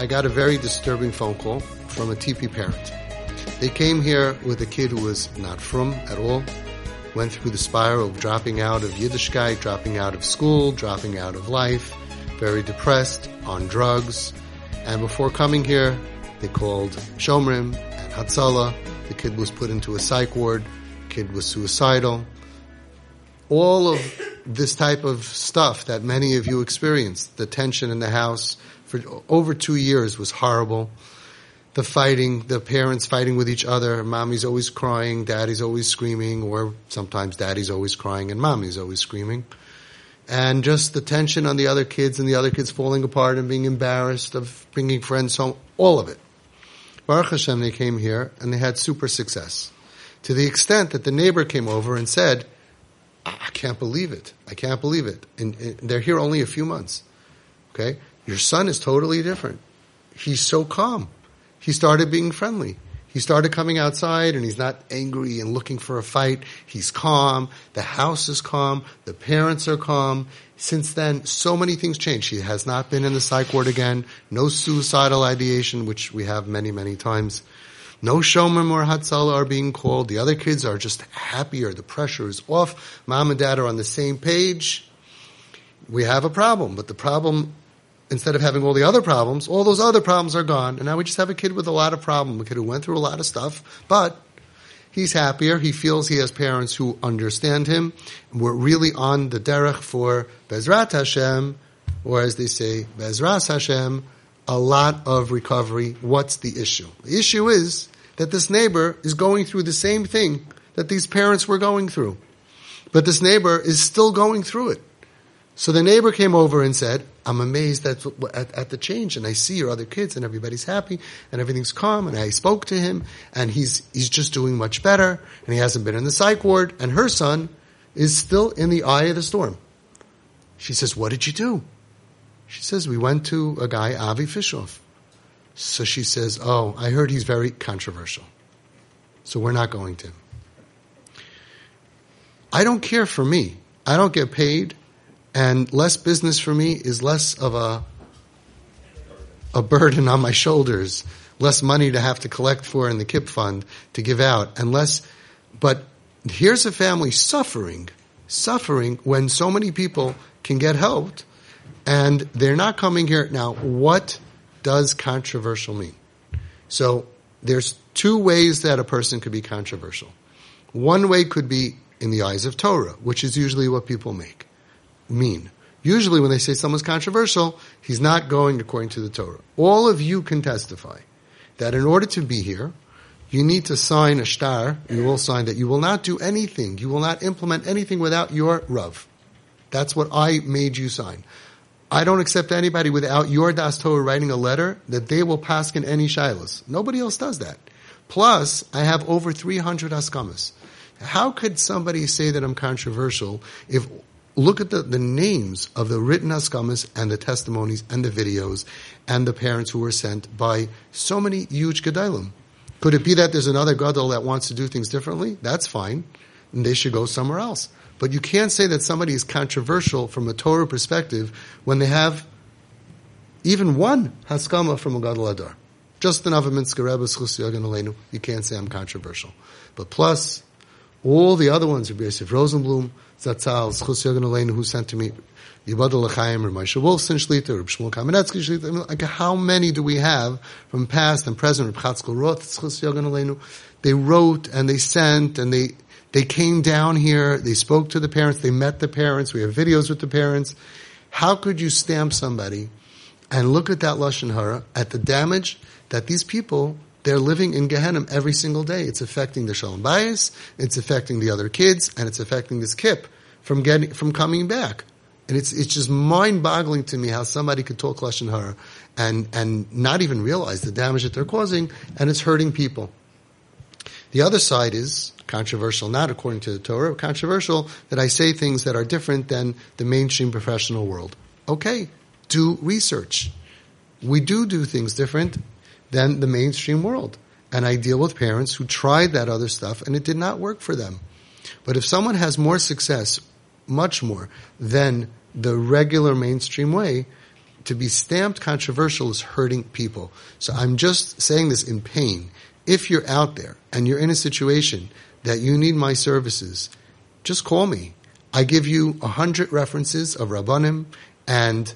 I got a very disturbing phone call frum a TP parent. They came here with a kid who was not from at all, went through the spiral of dropping out of Yiddishkeit, dropping out of school, dropping out of life, very depressed, on drugs, and before coming here, they called Shomrim and Hatzalah. The kid was put into a psych ward. Kid was suicidal. All of this type of stuff that many of you experienced, the tension in the house for over two years was horrible. The fighting, the parents fighting with each other. Mommy's always crying, daddy's always screaming, or sometimes daddy's always crying and mommy's always screaming and just the tension on the other kids and the other kids falling apart and being embarrassed of bringing friends home, all of it. Baruch Hashem, they came here and they had super success. To the extent that the neighbor came over and said, I can't believe it. I can't believe it. And, and they're here only a few months. Okay? Your son is totally different. He's so calm. He started being friendly. He started coming outside and he's not angry and looking for a fight. He's calm. The house is calm. The parents are calm. Since then, so many things changed. He has not been in the psych ward again. No suicidal ideation, which we have many, many times. No Shomrim or Hatzalah are being called. The other kids are just happier. The pressure is off. Mom and dad are on the same page. We have a problem, but the problem instead of having all the other problems, all those other problems are gone. And now we just have a kid with a lot of problems, a kid who went through a lot of stuff, but he's happier. He feels he has parents who understand him. We're really on the derech for Bezrat Hashem, or as they say, Bezras Hashem, a lot of recovery. What's the issue? The issue is that this neighbor is going through the same thing that these parents were going through. But this neighbor is still going through it. So the neighbor came over and said, I'm amazed at, at, at, the change and I see your other kids and everybody's happy and everything's calm and I spoke to him and he's, he's just doing much better and he hasn't been in the psych ward and her son is still in the eye of the storm. She says, what did you do? She says, we went to a guy, Avi Fishoff. So she says, oh, I heard he's very controversial. So we're not going to him. I don't care for me. I don't get paid and less business for me is less of a a burden on my shoulders, less money to have to collect for in the KIP fund to give out, and less. But here's a family suffering, suffering when so many people can get helped, and they're not coming here now. What does controversial mean? So there's two ways that a person could be controversial. One way could be in the eyes of Torah, which is usually what people make mean? Usually when they say someone's controversial, he's not going according to the Torah. All of you can testify that in order to be here, you need to sign a star, you will sign that you will not do anything, you will not implement anything without your Rav. That's what I made you sign. I don't accept anybody without your Das Torah writing a letter that they will pass in any shilas. Nobody else does that. Plus, I have over 300 haskamas. How could somebody say that I'm controversial if look at the, the names of the written haskamas and the testimonies and the videos and the parents who were sent by so many huge gedolim. Could it be that there's another gadol that wants to do things differently? That's fine. And they should go somewhere else. But you can't say that somebody is controversial from a Torah perspective when they have even one haskama from a gadol hador. Just the Novominsker Rebbe, you can't say I'm controversial. But plus, all the other ones, Rabbi Yosef Rosenblum, Zatzal, Schus who sent to me, Yibad L'chaim, or Moshe Wolfson Shlita, or Shmuel Kamenetsky Shlita. I mean, like, how many do we have from past and present? Reb Chatzkel Roth, Schus. They wrote and they sent and they, they came down here, they spoke to the parents, they met the parents, we have videos with the parents. How could you stamp somebody and look at that Lashon Hara, at the damage that these people they're living in Gehenna every single day. It's affecting the Shalom Bayis, it's affecting the other kids, and it's affecting this kip from getting, from coming back. And it's, it's just mind-boggling to me how somebody could talk Lashon Hara and, and not even realize the damage that they're causing, and it's hurting people. The other side is controversial, not according to the Torah, controversial that I say things that are different than the mainstream professional world. Okay, do research. We do do things different than the mainstream world. And I deal with parents who tried that other stuff and it did not work for them. But if someone has more success, much more, than the regular mainstream way, to be stamped controversial is hurting people. So I'm just saying this in pain. If you're out there and you're in a situation that you need my services, just call me. I give you a hundred references of Rabbanim and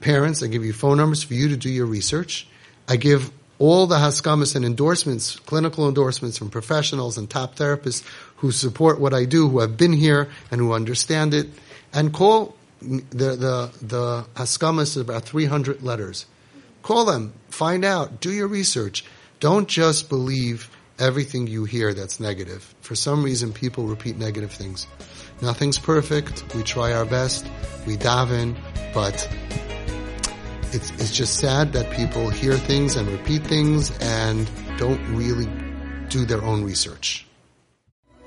parents. I give you phone numbers for you to do your research. I give all the haskamas and endorsements, clinical endorsements from professionals and top therapists who support what I do, who have been here and who understand it. And call the the the haskamas is about 300 letters. Call them, find out, do your research. Don't just believe everything you hear that's negative. For some reason, people repeat negative things. Nothing's perfect. We try our best. We daven, but it's, it's just sad that people hear things and repeat things and don't really do their own research.